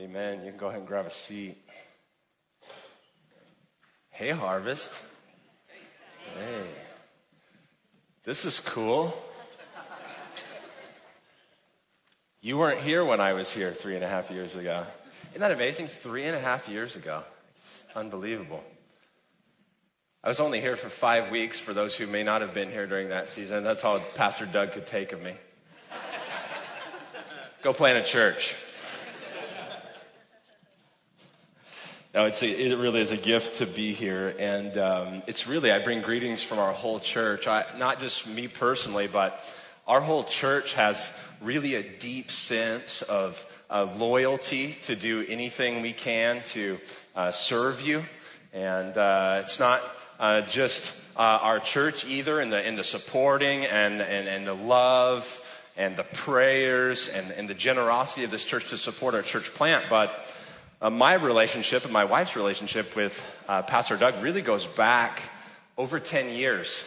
Amen. You can go ahead and grab a seat. Hey, Harvest. Hey. This is cool. You weren't here when I was here three and a half years ago. Isn't that amazing? Three and a half years ago. It's unbelievable. I was only here for five weeks for those who may not have been here during that season. That's all Pastor Doug could take of me. Go plant a church. No, it's a, it really is a gift to be here. And um, it's really, I bring greetings from our whole church. I, not just me personally, but our whole church has really a deep sense of uh, loyalty to do anything we can to uh, serve you. And uh, it's not uh, just uh, our church either in the, in the supporting and, and, and the love and the prayers and, and the generosity of this church to support our church plant, but uh, my relationship and my wife's relationship with uh, Pastor Doug really goes back over 10 years,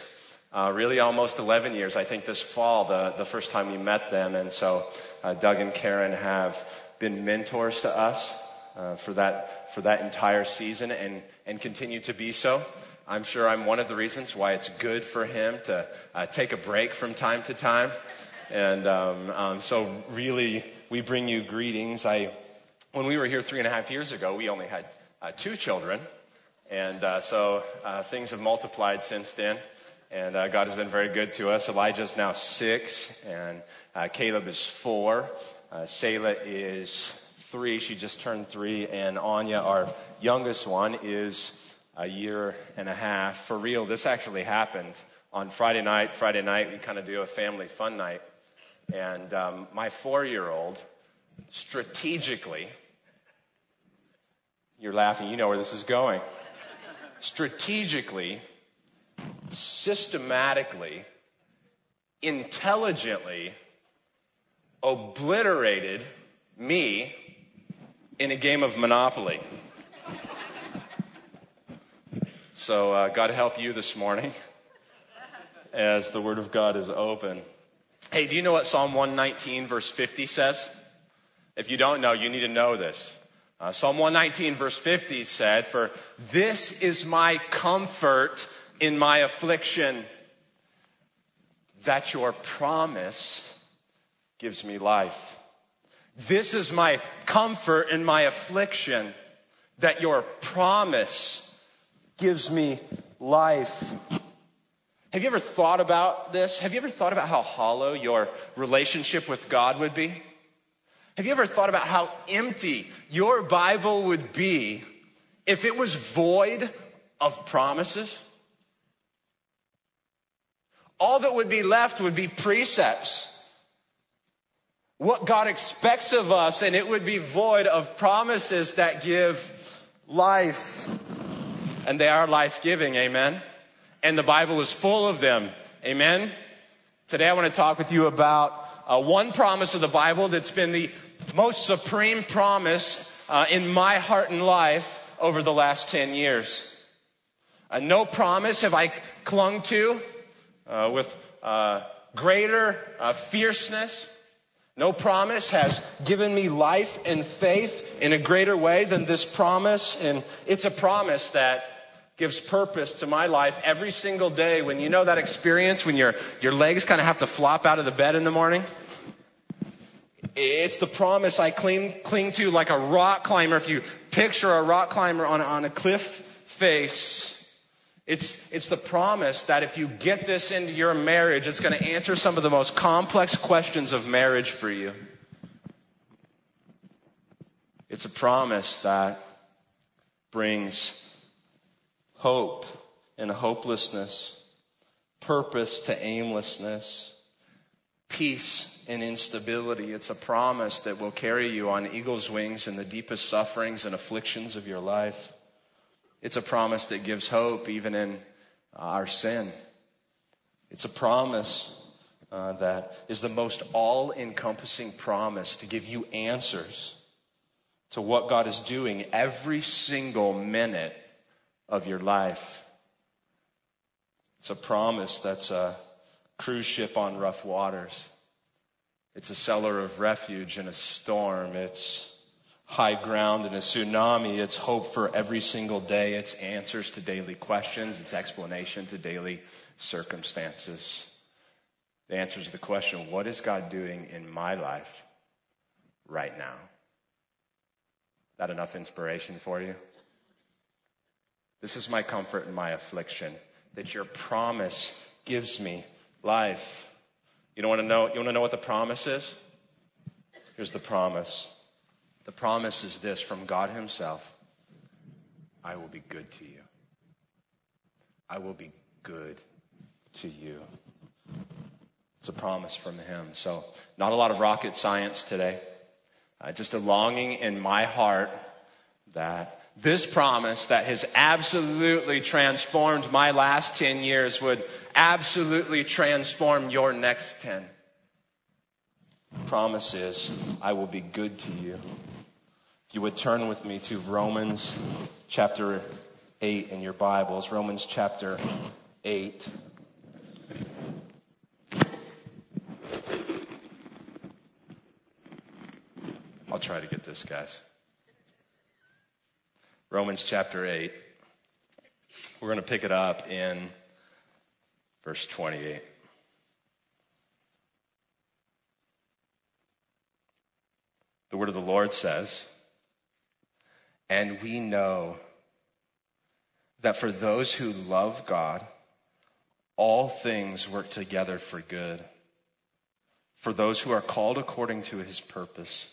uh, really almost 11 years. I think this fall, the, the first time we met them. And so uh, Doug and Karen have been mentors to us uh, for, that, for that entire season and, and continue to be so. I'm sure I'm one of the reasons why it's good for him to uh, take a break from time to time. And um, um, so, really, we bring you greetings. I when we were here three and a half years ago, we only had uh, two children. And uh, so uh, things have multiplied since then. And uh, God has been very good to us. Elijah is now six, and uh, Caleb is four. Uh, Selah is three. She just turned three. And Anya, our youngest one, is a year and a half. For real, this actually happened on Friday night. Friday night, we kind of do a family fun night. And um, my four year old strategically you're laughing, you know where this is going. Strategically, systematically, intelligently obliterated me in a game of Monopoly. So, uh, God help you this morning as the Word of God is open. Hey, do you know what Psalm 119, verse 50 says? If you don't know, you need to know this. Uh, Psalm 119, verse 50 said, For this is my comfort in my affliction, that your promise gives me life. This is my comfort in my affliction, that your promise gives me life. Have you ever thought about this? Have you ever thought about how hollow your relationship with God would be? Have you ever thought about how empty your Bible would be if it was void of promises? All that would be left would be precepts. What God expects of us, and it would be void of promises that give life. And they are life giving, amen? And the Bible is full of them, amen? Today I want to talk with you about uh, one promise of the Bible that's been the most supreme promise uh, in my heart and life over the last 10 years. Uh, no promise have I clung to uh, with uh, greater uh, fierceness. No promise has given me life and faith in a greater way than this promise. And it's a promise that gives purpose to my life every single day. When you know that experience, when your, your legs kind of have to flop out of the bed in the morning. It's the promise I cling, cling to like a rock climber. If you picture a rock climber on, on a cliff face, it's, it's the promise that if you get this into your marriage, it's going to answer some of the most complex questions of marriage for you. It's a promise that brings hope in hopelessness, purpose to aimlessness, peace and instability. It's a promise that will carry you on eagle's wings in the deepest sufferings and afflictions of your life. It's a promise that gives hope even in our sin. It's a promise uh, that is the most all encompassing promise to give you answers to what God is doing every single minute of your life. It's a promise that's a cruise ship on rough waters. It's a cellar of refuge in a storm. It's high ground in a tsunami. It's hope for every single day. It's answers to daily questions. It's explanation to daily circumstances. The answers to the question, what is God doing in my life right now? That enough inspiration for you? This is my comfort in my affliction, that your promise gives me life. You don't want to know, you want to know what the promise is? Here's the promise. The promise is this from God Himself I will be good to you. I will be good to you. It's a promise from Him. So, not a lot of rocket science today. Uh, just a longing in my heart that this promise that has absolutely transformed my last 10 years would absolutely transform your next 10. Promise is, I will be good to you. If you would turn with me to Romans chapter 8 in your Bibles, Romans chapter 8. I'll try to get this, guys. Romans chapter 8. We're going to pick it up in verse 28. The word of the Lord says, And we know that for those who love God, all things work together for good, for those who are called according to his purpose.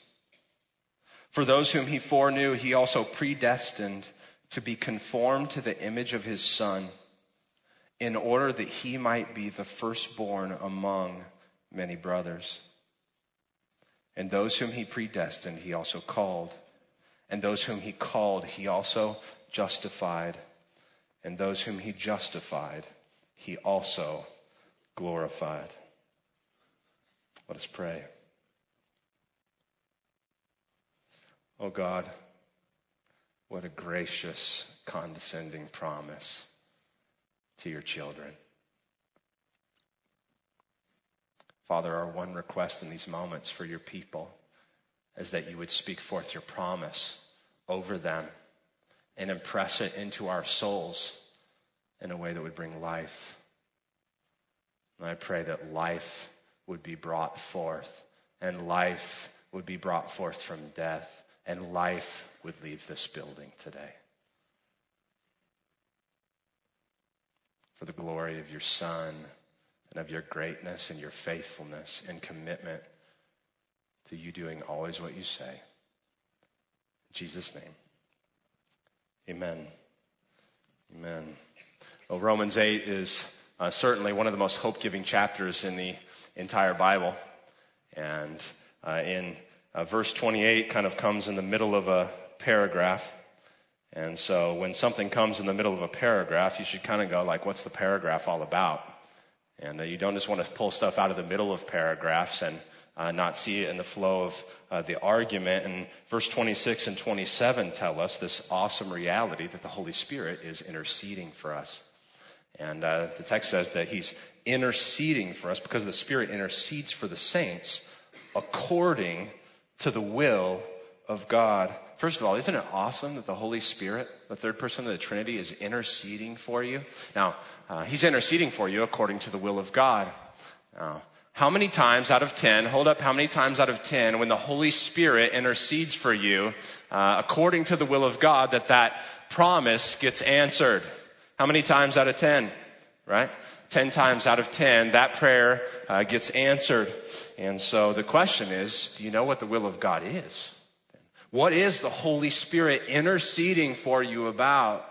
For those whom he foreknew, he also predestined to be conformed to the image of his son, in order that he might be the firstborn among many brothers. And those whom he predestined, he also called. And those whom he called, he also justified. And those whom he justified, he also glorified. Let us pray. Oh God, what a gracious, condescending promise to your children. Father, our one request in these moments for your people is that you would speak forth your promise over them and impress it into our souls in a way that would bring life. And I pray that life would be brought forth and life would be brought forth from death and life would leave this building today. For the glory of your Son and of your greatness and your faithfulness and commitment to you doing always what you say. In Jesus' name. Amen. Amen. Well, Romans 8 is uh, certainly one of the most hope giving chapters in the entire Bible. And uh, in uh, verse 28 kind of comes in the middle of a paragraph. And so when something comes in the middle of a paragraph, you should kind of go like, what's the paragraph all about? And uh, you don't just want to pull stuff out of the middle of paragraphs and uh, not see it in the flow of uh, the argument. And verse 26 and 27 tell us this awesome reality that the Holy Spirit is interceding for us. And uh, the text says that he's interceding for us because the Spirit intercedes for the saints according to the will of God. First of all, isn't it awesome that the Holy Spirit, the third person of the Trinity, is interceding for you? Now, uh, He's interceding for you according to the will of God. Now, how many times out of 10, hold up how many times out of 10, when the Holy Spirit intercedes for you uh, according to the will of God, that that promise gets answered? How many times out of 10? Right? 10 times out of 10, that prayer uh, gets answered. And so the question is do you know what the will of God is? What is the Holy Spirit interceding for you about?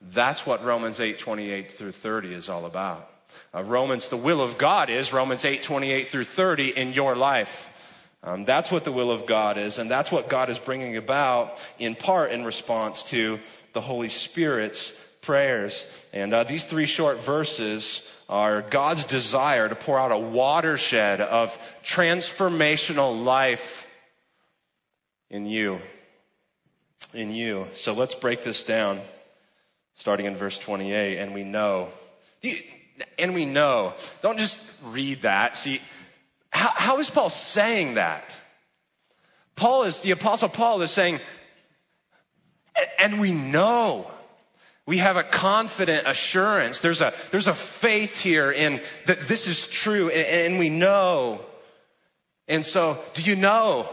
That's what Romans 8 28 through 30 is all about. Uh, Romans, the will of God is Romans 8 28 through 30 in your life. Um, that's what the will of God is, and that's what God is bringing about in part in response to the Holy Spirit's prayers. And uh, these three short verses are God's desire to pour out a watershed of transformational life in you. In you. So let's break this down, starting in verse 28. And we know, and we know, don't just read that. See, how, how is Paul saying that? Paul is, the apostle Paul is saying, and we know. We have a confident assurance. There's a, there's a faith here in that this is true and, and we know. And so, do you know?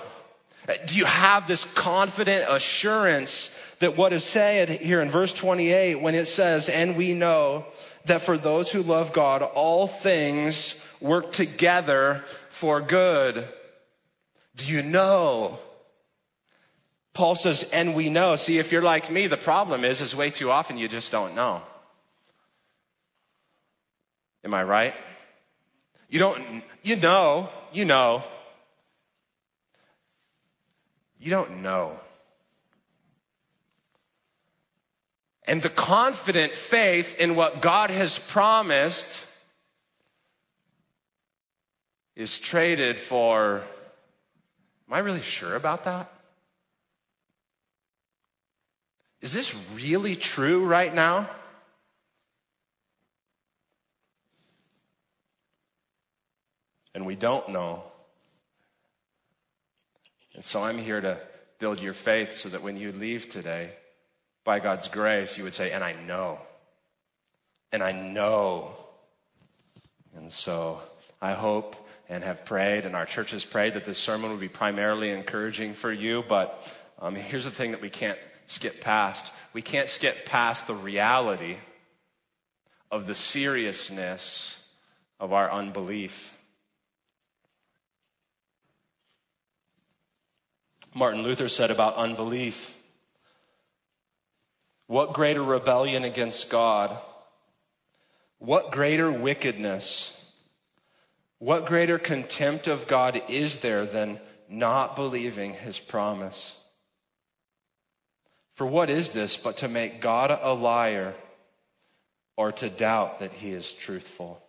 Do you have this confident assurance that what is said here in verse 28 when it says, and we know that for those who love God, all things work together for good? Do you know? Paul says, and we know. See, if you're like me, the problem is, is way too often you just don't know. Am I right? You don't, you know, you know. You don't know. And the confident faith in what God has promised is traded for, am I really sure about that? Is this really true right now? And we don't know. And so I'm here to build your faith so that when you leave today, by God's grace, you would say, and I know. And I know. And so I hope and have prayed, and our church has prayed that this sermon would be primarily encouraging for you. But um, here's the thing that we can't skip past we can't skip past the reality of the seriousness of our unbelief. Martin Luther said about unbelief What greater rebellion against God? What greater wickedness? What greater contempt of God is there than not believing his promise? For what is this but to make God a liar or to doubt that he is truthful?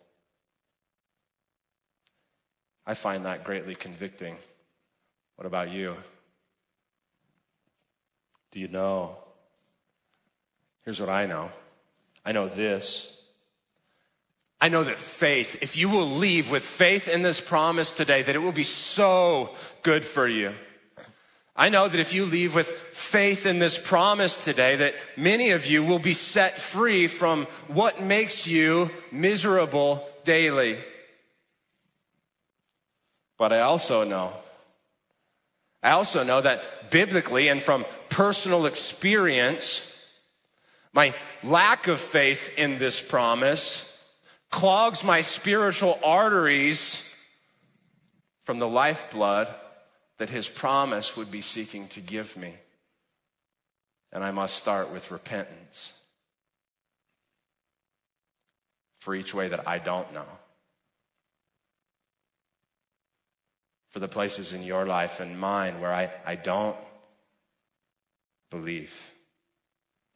I find that greatly convicting. What about you? Do you know? Here's what I know I know this. I know that faith, if you will leave with faith in this promise today, that it will be so good for you. I know that if you leave with faith in this promise today, that many of you will be set free from what makes you miserable daily. But I also know, I also know that biblically and from personal experience, my lack of faith in this promise clogs my spiritual arteries from the lifeblood that his promise would be seeking to give me. And I must start with repentance for each way that I don't know. For the places in your life and mine where I, I don't believe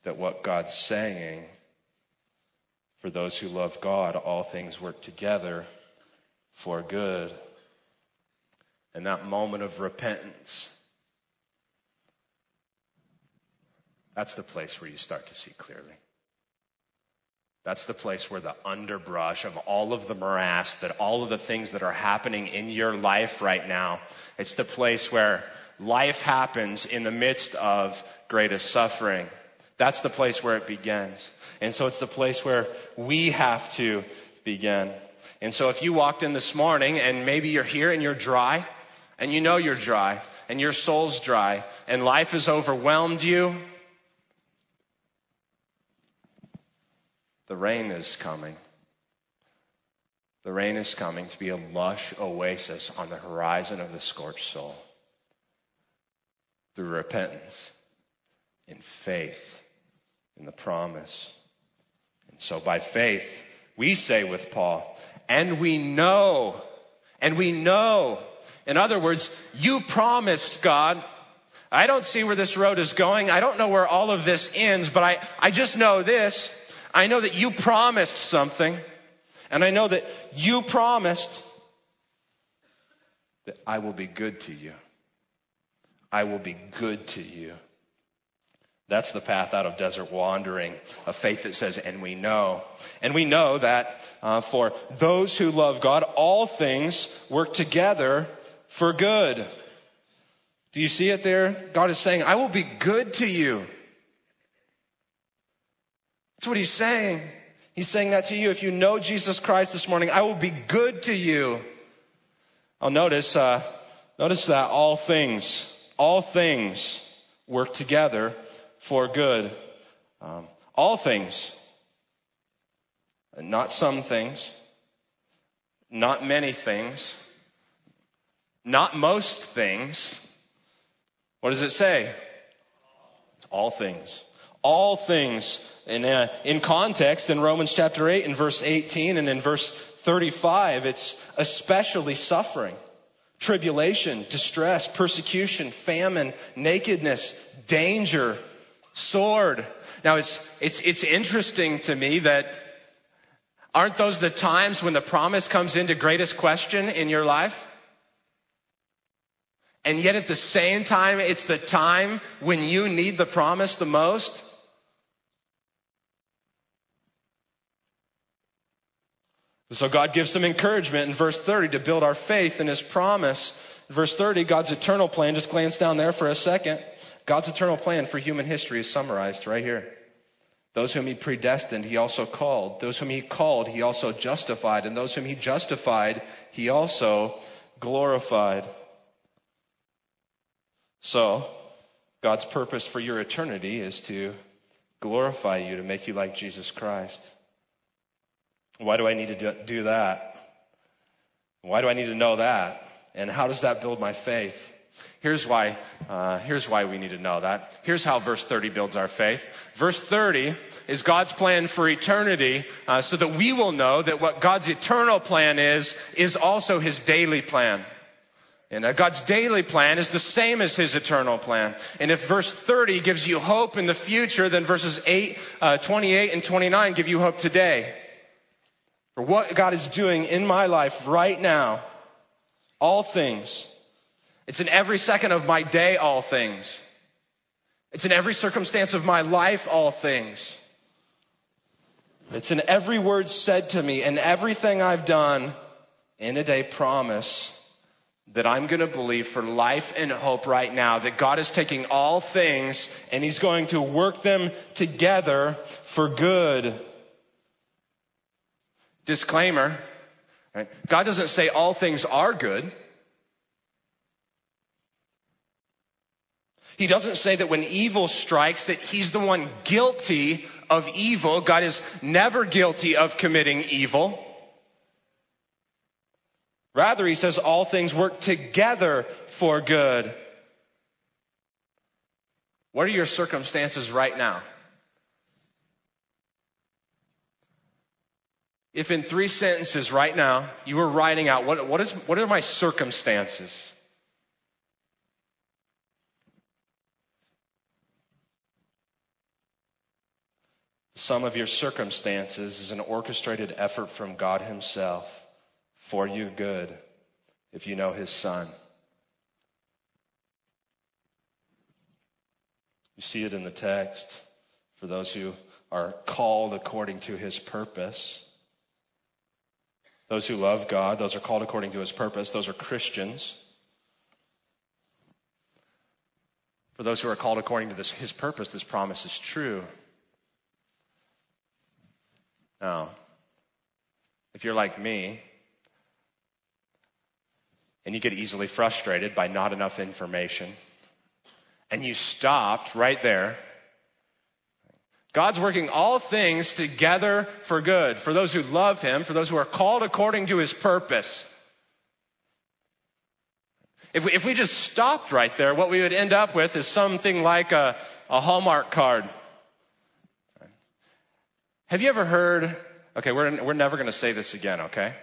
that what God's saying for those who love God, all things work together for good and that moment of repentance, that's the place where you start to see clearly. That's the place where the underbrush of all of the morass, that all of the things that are happening in your life right now, it's the place where life happens in the midst of greatest suffering. That's the place where it begins. And so it's the place where we have to begin. And so if you walked in this morning and maybe you're here and you're dry, and you know you're dry and your soul's dry and life has overwhelmed you, the rain is coming. The rain is coming to be a lush oasis on the horizon of the scorched soul through repentance, in faith, in the promise. And so by faith, we say with Paul, and we know, and we know in other words, you promised God. I don't see where this road is going. I don't know where all of this ends, but I, I just know this. I know that you promised something. And I know that you promised that I will be good to you. I will be good to you. That's the path out of desert wandering, a faith that says, and we know. And we know that uh, for those who love God, all things work together for good. Do you see it there? God is saying, I will be good to you. That's what he's saying. He's saying that to you. If you know Jesus Christ this morning, I will be good to you. I'll notice, uh, notice that all things, all things work together for good. Um, all things, not some things, not many things, not most things. What does it say? All things. All things. In, uh, in context, in Romans chapter 8, in verse 18, and in verse 35, it's especially suffering, tribulation, distress, persecution, famine, nakedness, danger, sword. Now, it's, it's, it's interesting to me that aren't those the times when the promise comes into greatest question in your life? And yet at the same time, it's the time when you need the promise the most. So God gives some encouragement in verse 30 to build our faith in his promise. verse 30, God's eternal plan, just glance down there for a second. God's eternal plan for human history is summarized right here. Those whom he predestined, he also called. Those whom he called, he also justified. And those whom he justified, he also glorified. So, God's purpose for your eternity is to glorify you, to make you like Jesus Christ. Why do I need to do that? Why do I need to know that? And how does that build my faith? Here's why, uh, here's why we need to know that. Here's how verse 30 builds our faith. Verse 30 is God's plan for eternity, uh, so that we will know that what God's eternal plan is, is also his daily plan. And uh, God's daily plan is the same as his eternal plan. And if verse 30 gives you hope in the future, then verses 8, uh, 28 and 29 give you hope today. For what God is doing in my life right now, all things. It's in every second of my day, all things. It's in every circumstance of my life, all things. It's in every word said to me and everything I've done in a day promise that I'm going to believe for life and hope right now that God is taking all things and He's going to work them together for good. Disclaimer right? God doesn't say all things are good. He doesn't say that when evil strikes that he's the one guilty of evil. God is never guilty of committing evil. Rather, he says all things work together for good. What are your circumstances right now? If in three sentences right now you were writing out what, what, is, what are my circumstances? The sum of your circumstances is an orchestrated effort from God Himself for you good if you know his son. You see it in the text for those who are called according to his purpose. Those who love God, those are called according to his purpose. Those are Christians. For those who are called according to this, his purpose, this promise is true. Now, if you're like me, and you get easily frustrated by not enough information. And you stopped right there. God's working all things together for good, for those who love Him, for those who are called according to His purpose. If we, if we just stopped right there, what we would end up with is something like a, a Hallmark card. Have you ever heard? Okay, we're, we're never going to say this again, okay?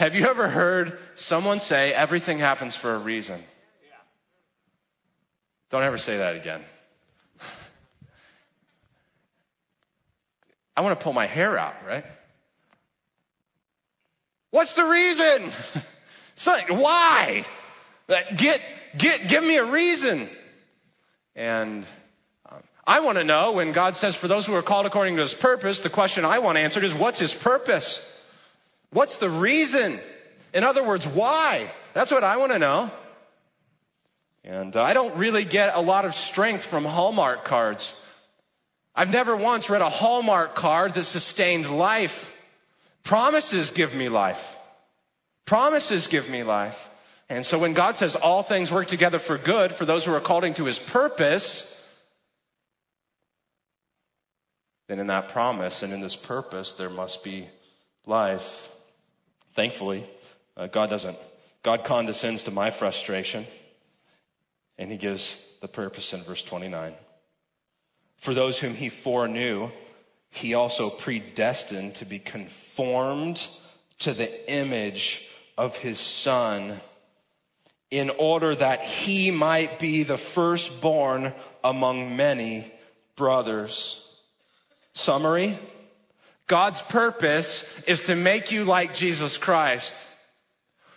Have you ever heard someone say everything happens for a reason? Don't ever say that again. I want to pull my hair out, right? What's the reason? so, why? Get, get, give me a reason. And um, I want to know when God says, for those who are called according to his purpose, the question I want answered is, what's his purpose? What's the reason? In other words, why? That's what I want to know. And uh, I don't really get a lot of strength from Hallmark cards. I've never once read a Hallmark card that sustained life. Promises give me life. Promises give me life. And so when God says all things work together for good for those who are according to his purpose, then in that promise and in this purpose, there must be life. Thankfully, uh, God doesn't. God condescends to my frustration, and he gives the purpose in verse 29. For those whom he foreknew, he also predestined to be conformed to the image of his son in order that he might be the firstborn among many brothers. Summary God's purpose is to make you like Jesus Christ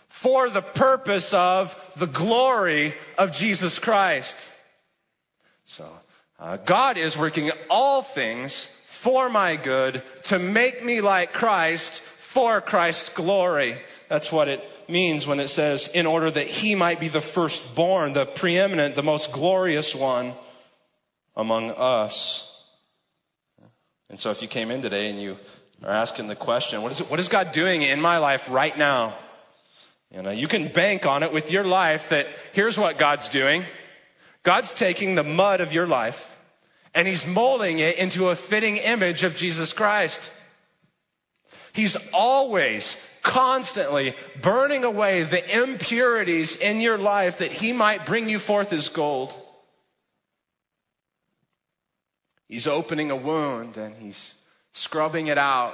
for the purpose of the glory of Jesus Christ. So, uh, God is working all things for my good to make me like Christ for Christ's glory. That's what it means when it says, in order that he might be the firstborn, the preeminent, the most glorious one among us. And so if you came in today and you are asking the question, what is, it, what is God doing in my life right now? You know, you can bank on it with your life that here's what God's doing. God's taking the mud of your life and he's molding it into a fitting image of Jesus Christ. He's always, constantly burning away the impurities in your life that he might bring you forth as gold. He's opening a wound and he's scrubbing it out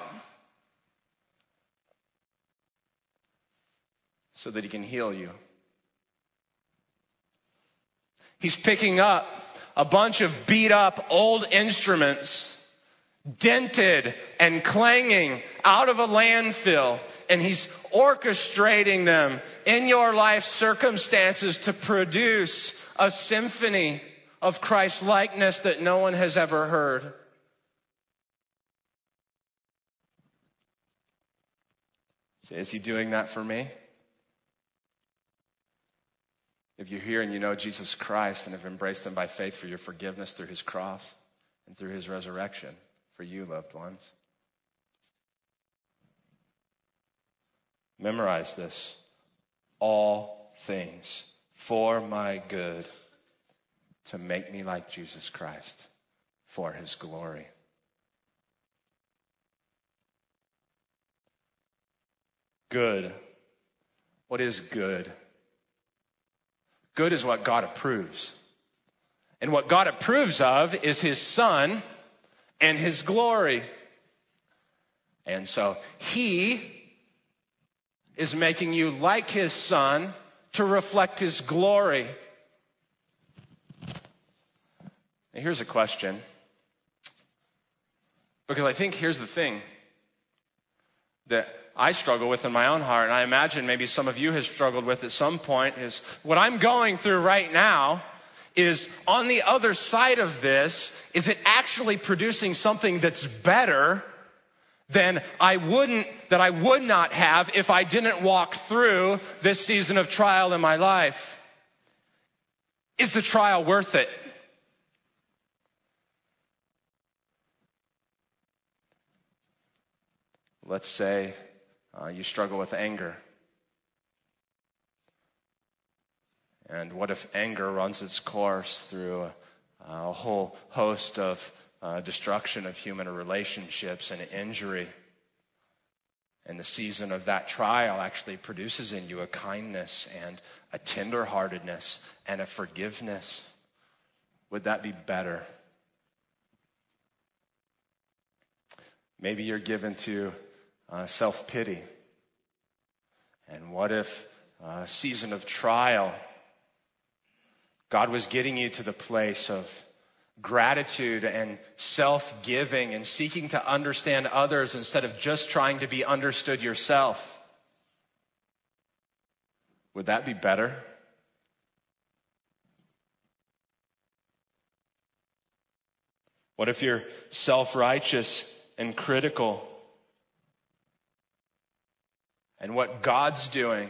so that he can heal you. He's picking up a bunch of beat up old instruments, dented and clanging out of a landfill, and he's orchestrating them in your life circumstances to produce a symphony of Christ's likeness that no one has ever heard. So is he doing that for me? If you're here and you know Jesus Christ and have embraced him by faith for your forgiveness through his cross and through his resurrection for you, loved ones. Memorize this. All things for my good to make me like Jesus Christ for his glory. Good. What is good? Good is what God approves. And what God approves of is his son and his glory. And so he is making you like his son to reflect his glory. And here's a question. Because I think here's the thing that I struggle with in my own heart, and I imagine maybe some of you have struggled with at some point, is what I'm going through right now is on the other side of this, is it actually producing something that's better than I wouldn't, that I would not have if I didn't walk through this season of trial in my life. Is the trial worth it? Let's say uh, you struggle with anger. And what if anger runs its course through a, a whole host of uh, destruction of human relationships and injury. And the season of that trial actually produces in you a kindness and a tenderheartedness and a forgiveness. Would that be better? Maybe you're given to uh, self pity. And what if a uh, season of trial, God was getting you to the place of gratitude and self giving and seeking to understand others instead of just trying to be understood yourself. Would that be better? What if you're self righteous and critical? And what God's doing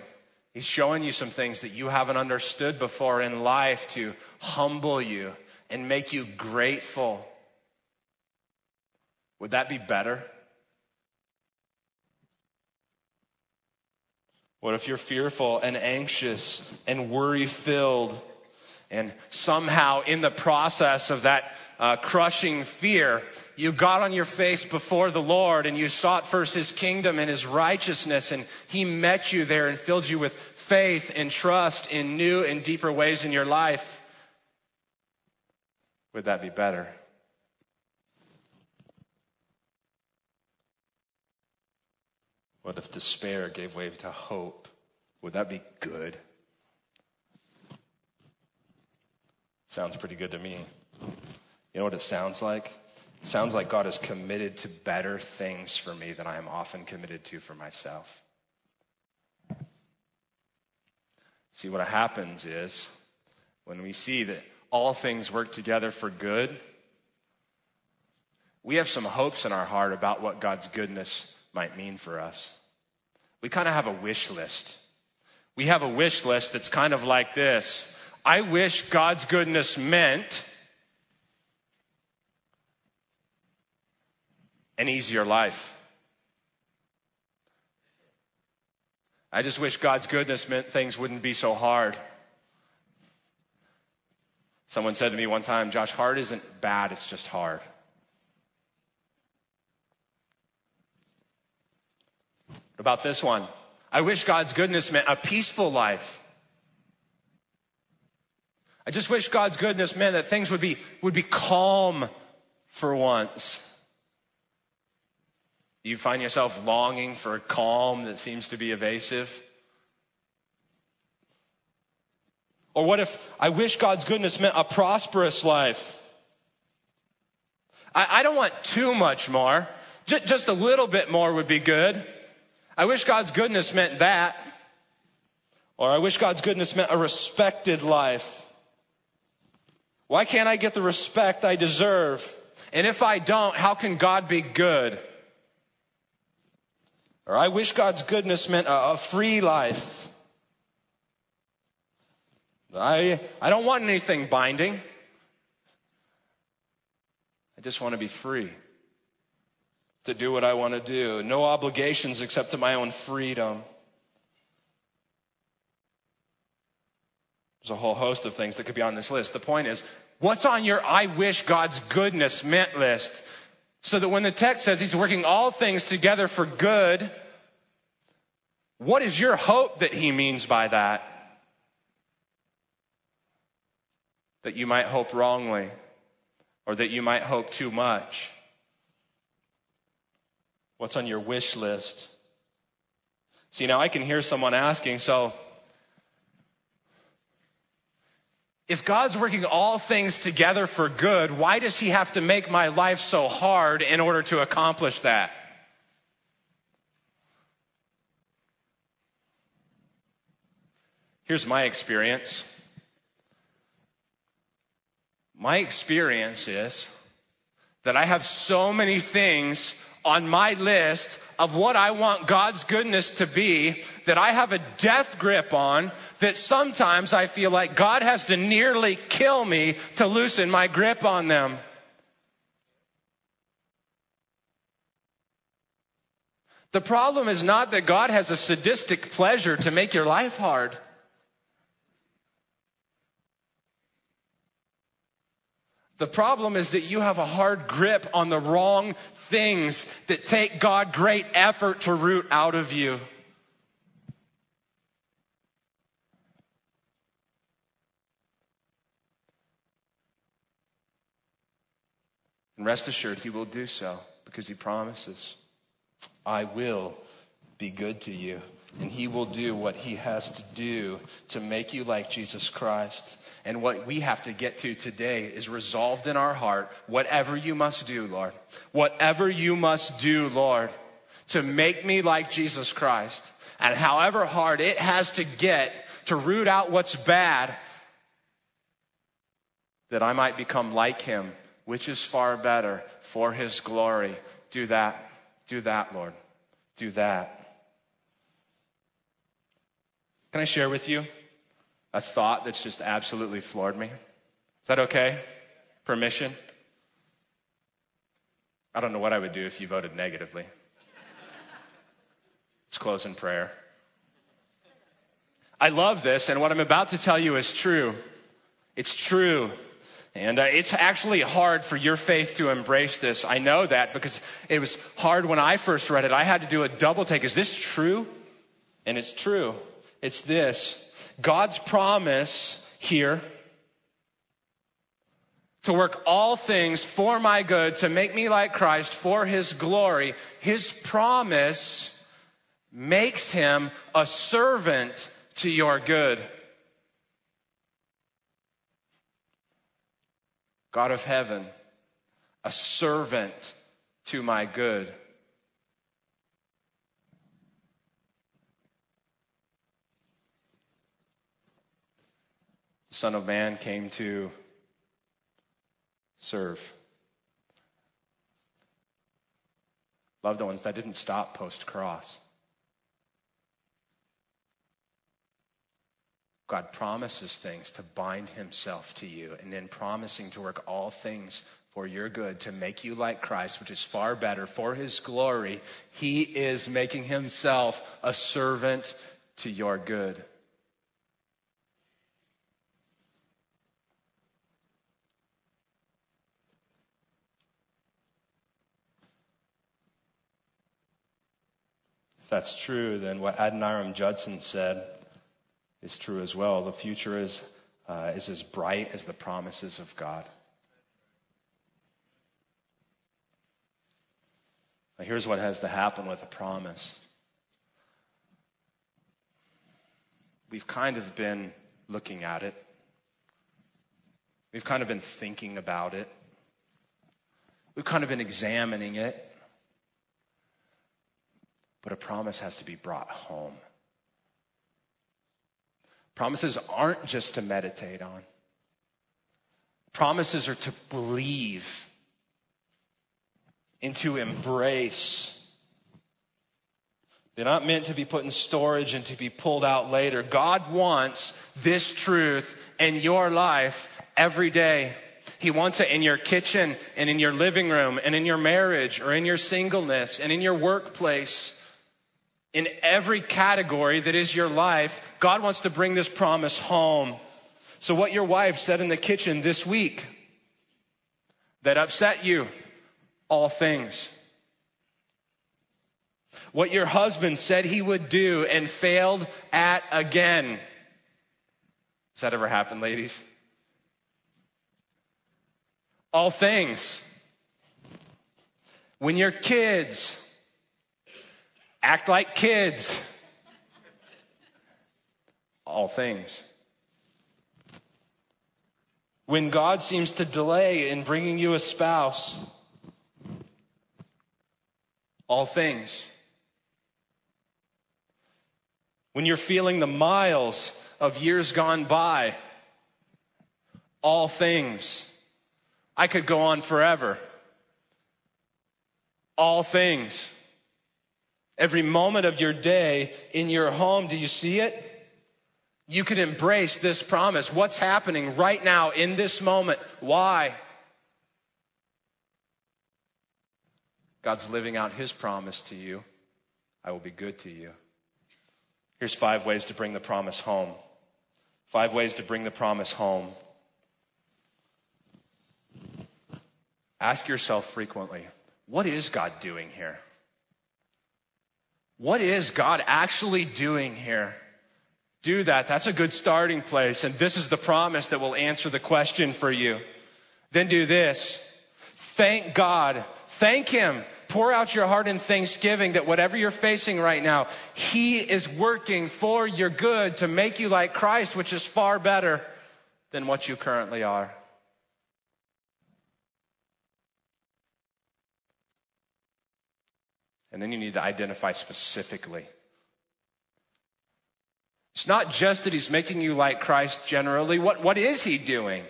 He's showing you some things that you haven't understood before in life to humble you and make you grateful. Would that be better? What if you're fearful and anxious and worry filled? And somehow, in the process of that uh, crushing fear, you got on your face before the Lord and you sought first His kingdom and His righteousness, and He met you there and filled you with faith and trust in new and deeper ways in your life. Would that be better? What if despair gave way to hope? Would that be good? Sounds pretty good to me. You know what it sounds like? It sounds like God is committed to better things for me than I am often committed to for myself. See, what happens is when we see that all things work together for good, we have some hopes in our heart about what God's goodness might mean for us. We kind of have a wish list. We have a wish list that's kind of like this I wish God's goodness meant an easier life. I just wish God's goodness meant things wouldn't be so hard. Someone said to me one time, Josh, hard isn't bad, it's just hard. About this one, I wish God's goodness meant a peaceful life. I just wish God's goodness meant that things would be, would be calm for once. Do You find yourself longing for a calm that seems to be evasive? Or what if I wish God's goodness meant a prosperous life? I, I don't want too much more. J- just a little bit more would be good. I wish God's goodness meant that. Or I wish God's goodness meant a respected life. Why can't I get the respect I deserve? And if I don't, how can God be good? Or I wish God's goodness meant a, a free life. I, I don't want anything binding. I just want to be free to do what I want to do. No obligations except to my own freedom. There's a whole host of things that could be on this list. The point is, what's on your I wish God's goodness meant list? So that when the text says he's working all things together for good, what is your hope that he means by that? That you might hope wrongly or that you might hope too much? What's on your wish list? See, now I can hear someone asking, so if God's working all things together for good, why does He have to make my life so hard in order to accomplish that? Here's my experience. My experience is that I have so many things on my list of what I want God's goodness to be that I have a death grip on that sometimes I feel like God has to nearly kill me to loosen my grip on them. The problem is not that God has a sadistic pleasure to make your life hard. The problem is that you have a hard grip on the wrong things that take God great effort to root out of you. And rest assured, He will do so because He promises, I will be good to you and he will do what he has to do to make you like Jesus Christ. And what we have to get to today is resolved in our heart whatever you must do, Lord. Whatever you must do, Lord, to make me like Jesus Christ. And however hard it has to get to root out what's bad, that I might become like him, which is far better for his glory. Do that. Do that, Lord. Do that. Can I share with you a thought that's just absolutely floored me? Is that okay? Permission? I don't know what I would do if you voted negatively. Let's close in prayer. I love this, and what I'm about to tell you is true. It's true. And uh, it's actually hard for your faith to embrace this. I know that because it was hard when I first read it. I had to do a double take. Is this true? And it's true. It's this God's promise here to work all things for my good, to make me like Christ for his glory. His promise makes him a servant to your good. God of heaven, a servant to my good. Son of Man came to serve. Loved ones, that didn't stop post cross. God promises things to bind himself to you, and in promising to work all things for your good, to make you like Christ, which is far better for his glory, he is making himself a servant to your good. If that's true, then what Adoniram Judson said is true as well. The future is, uh, is as bright as the promises of God. Now, here's what has to happen with a promise. We've kind of been looking at it. We've kind of been thinking about it. We've kind of been examining it. But a promise has to be brought home. Promises aren't just to meditate on, promises are to believe and to embrace. They're not meant to be put in storage and to be pulled out later. God wants this truth in your life every day. He wants it in your kitchen and in your living room and in your marriage or in your singleness and in your workplace in every category that is your life, God wants to bring this promise home. So, what your wife said in the kitchen this week that upset you, all things. What your husband said he would do and failed at again. Has that ever happened, ladies? All things. When your kids Act like kids. All things. When God seems to delay in bringing you a spouse, all things. When you're feeling the miles of years gone by, all things. I could go on forever. All things. Every moment of your day in your home, do you see it? You can embrace this promise. What's happening right now in this moment? Why? God's living out his promise to you. I will be good to you. Here's five ways to bring the promise home. Five ways to bring the promise home. Ask yourself frequently what is God doing here? What is God actually doing here? Do that. That's a good starting place. And this is the promise that will answer the question for you. Then do this. Thank God. Thank Him. Pour out your heart in thanksgiving that whatever you're facing right now, He is working for your good to make you like Christ, which is far better than what you currently are. And then you need to identify specifically. It's not just that he's making you like Christ generally. What, what is he doing?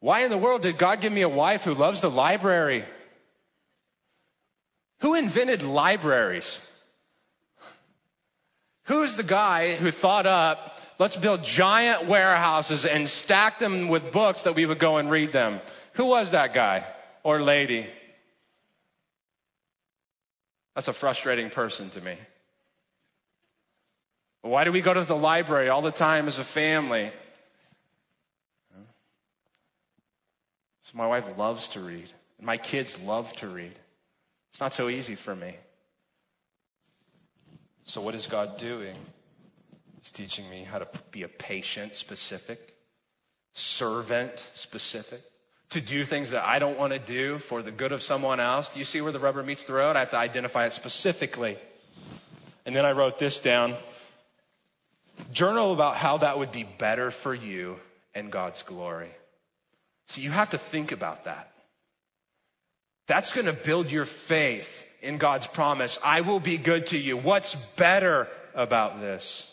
Why in the world did God give me a wife who loves the library? Who invented libraries? Who's the guy who thought up, let's build giant warehouses and stack them with books that we would go and read them? Who was that guy or lady? That's a frustrating person to me. Why do we go to the library all the time as a family? So my wife loves to read, and my kids love to read. It's not so easy for me. So, what is God doing? He's teaching me how to be a patient specific, servant specific, to do things that I don't want to do for the good of someone else. Do you see where the rubber meets the road? I have to identify it specifically. And then I wrote this down journal about how that would be better for you and God's glory. So you have to think about that. That's going to build your faith in God's promise. I will be good to you. What's better about this?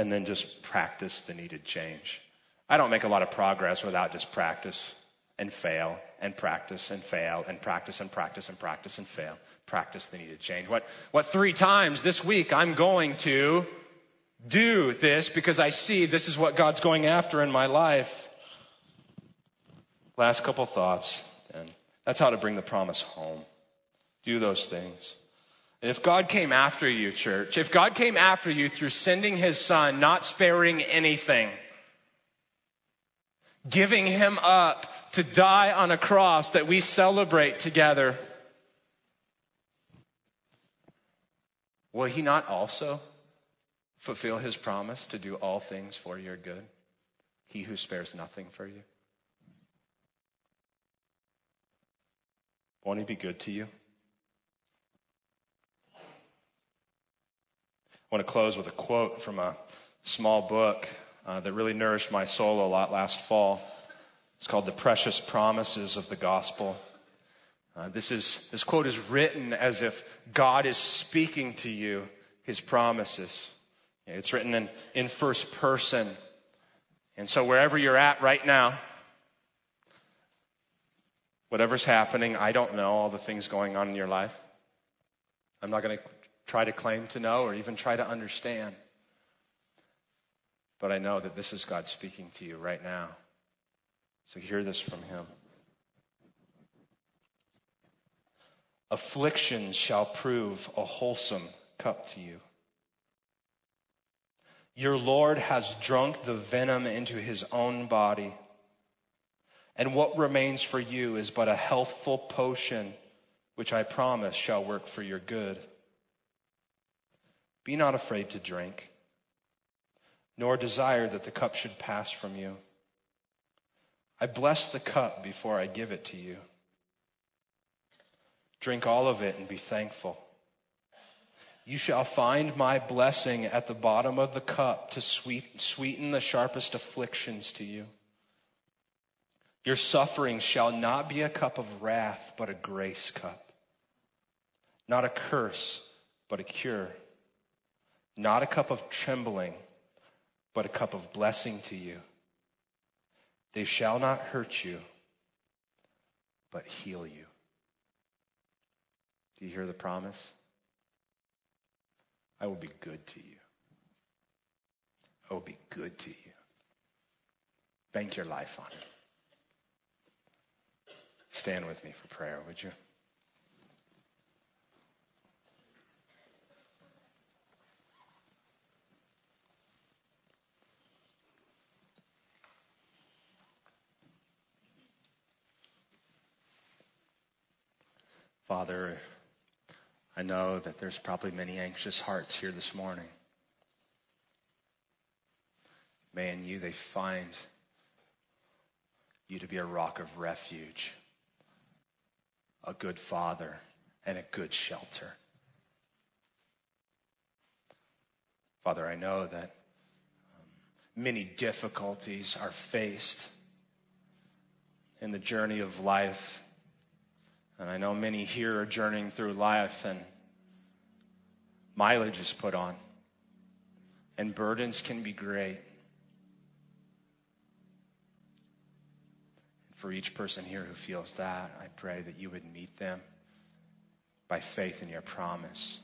And then just practice the needed change. I don't make a lot of progress without just practice and fail and practice and fail and practice and practice and practice and fail. Practice the needed change. What, what three times this week I'm going to do this because I see this is what God's going after in my life. Last couple thoughts, and that's how to bring the promise home. Do those things. And if God came after you, church, if God came after you through sending his son, not sparing anything, giving him up to die on a cross that we celebrate together, will he not also fulfill his promise to do all things for your good? He who spares nothing for you. Won't he be good to you? Want to close with a quote from a small book uh, that really nourished my soul a lot last fall. It's called The Precious Promises of the Gospel. Uh, this, is, this quote is written as if God is speaking to you his promises. It's written in, in first person. And so, wherever you're at right now, whatever's happening, I don't know all the things going on in your life. I'm not going to try to claim to know or even try to understand. But I know that this is God speaking to you right now. So hear this from Him. Affliction shall prove a wholesome cup to you. Your Lord has drunk the venom into his own body. And what remains for you is but a healthful potion, which I promise shall work for your good. Be not afraid to drink, nor desire that the cup should pass from you. I bless the cup before I give it to you. Drink all of it and be thankful. You shall find my blessing at the bottom of the cup to sweet, sweeten the sharpest afflictions to you. Your suffering shall not be a cup of wrath, but a grace cup. Not a curse, but a cure. Not a cup of trembling, but a cup of blessing to you. They shall not hurt you, but heal you. Do you hear the promise? I will be good to you. I will be good to you. Bank your life on it. Stand with me for prayer, would you? Father, I know that there's probably many anxious hearts here this morning. May in you they find you to be a rock of refuge, a good father, and a good shelter. Father, I know that um, many difficulties are faced in the journey of life and I know many here are journeying through life and mileage is put on, and burdens can be great. For each person here who feels that, I pray that you would meet them by faith in your promise.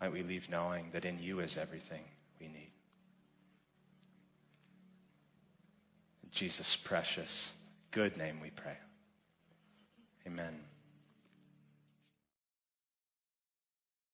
Might we leave knowing that in you is everything we need. Jesus' precious, good name we pray. Amen.